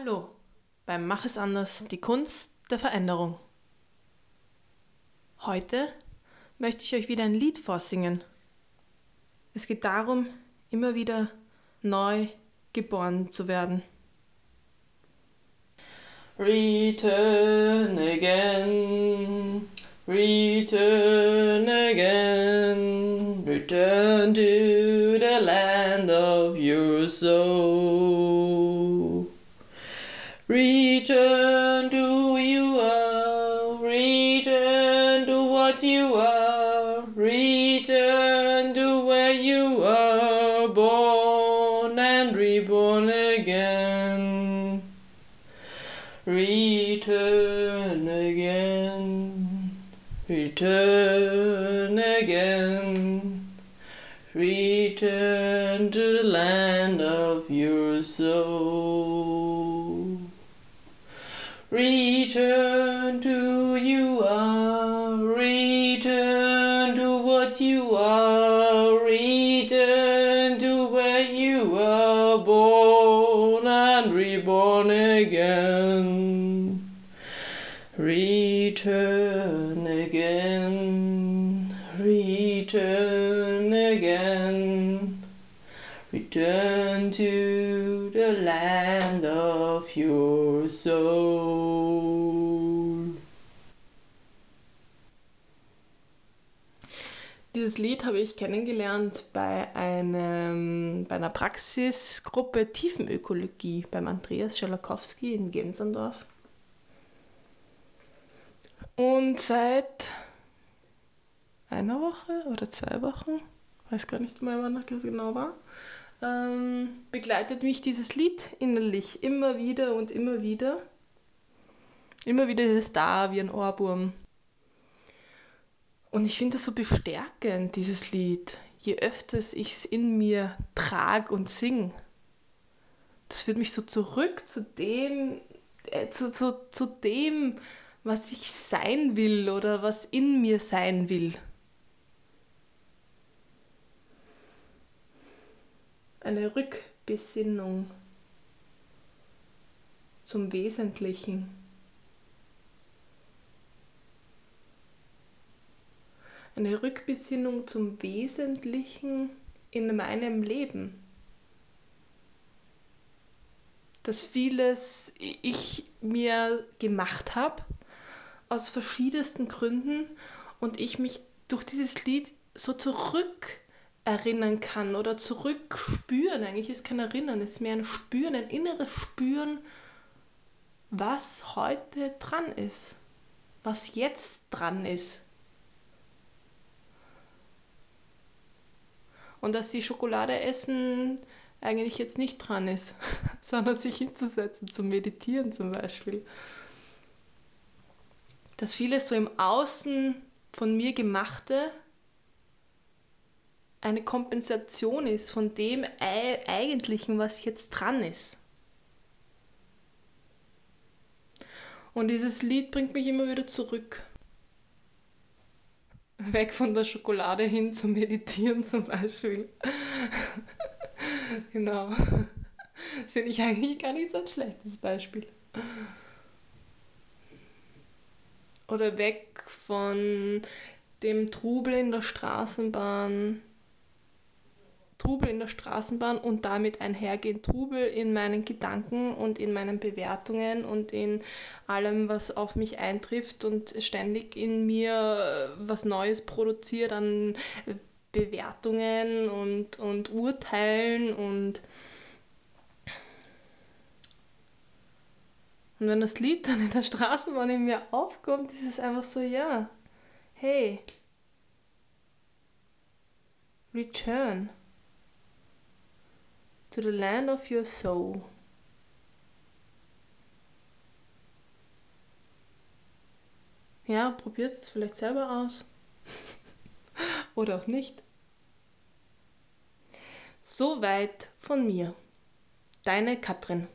Hallo beim Mach es anders, die Kunst der Veränderung. Heute möchte ich euch wieder ein Lied vorsingen. Es geht darum, immer wieder neu geboren zu werden. Return again, return again, return to the land of your soul. Return to who you are, return to what you are, return to where you are. Born and reborn again. Return again, return again, return to the land of your soul. Return to you are, return to what you are, return to where you were born and reborn again. Return again, return again, return to land of your soul. Dieses Lied habe ich kennengelernt bei, einem, bei einer Praxisgruppe Tiefenökologie beim Andreas Schalakowski in Gensendorf. Und seit einer Woche oder zwei Wochen, weiß gar nicht mehr, wann das genau war, ähm, begleitet mich dieses Lied innerlich immer wieder und immer wieder. Immer wieder ist es da wie ein Ohrwurm. Und ich finde es so bestärkend, dieses Lied, je öfter ich es in mir trage und sing. Das führt mich so zurück zu dem, äh, zu, zu, zu dem, was ich sein will oder was in mir sein will. Eine Rückbesinnung zum Wesentlichen. Eine Rückbesinnung zum Wesentlichen in meinem Leben. Dass vieles ich mir gemacht habe aus verschiedensten Gründen und ich mich durch dieses Lied so zurück erinnern kann oder zurückspüren. Eigentlich ist kein Erinnern, es ist mehr ein Spüren, ein inneres Spüren, was heute dran ist, was jetzt dran ist. Und dass die Schokolade essen eigentlich jetzt nicht dran ist, sondern sich hinzusetzen, zum Meditieren zum Beispiel. Dass vieles so im Außen von mir gemachte eine Kompensation ist von dem Eigentlichen, was jetzt dran ist. Und dieses Lied bringt mich immer wieder zurück. Weg von der Schokolade hin zum Meditieren zum Beispiel. genau. Das finde ich eigentlich gar nicht so ein schlechtes Beispiel. Oder weg von dem Trubel in der Straßenbahn Trubel in der Straßenbahn und damit einhergehend Trubel in meinen Gedanken und in meinen Bewertungen und in allem, was auf mich eintrifft und ständig in mir was Neues produziert an Bewertungen und, und Urteilen und Und wenn das Lied dann in der Straßenbahn in mir aufkommt, ist es einfach so, ja, hey, return to the land of your soul. Ja, probiert es vielleicht selber aus. Oder auch nicht. Soweit von mir. Deine Katrin.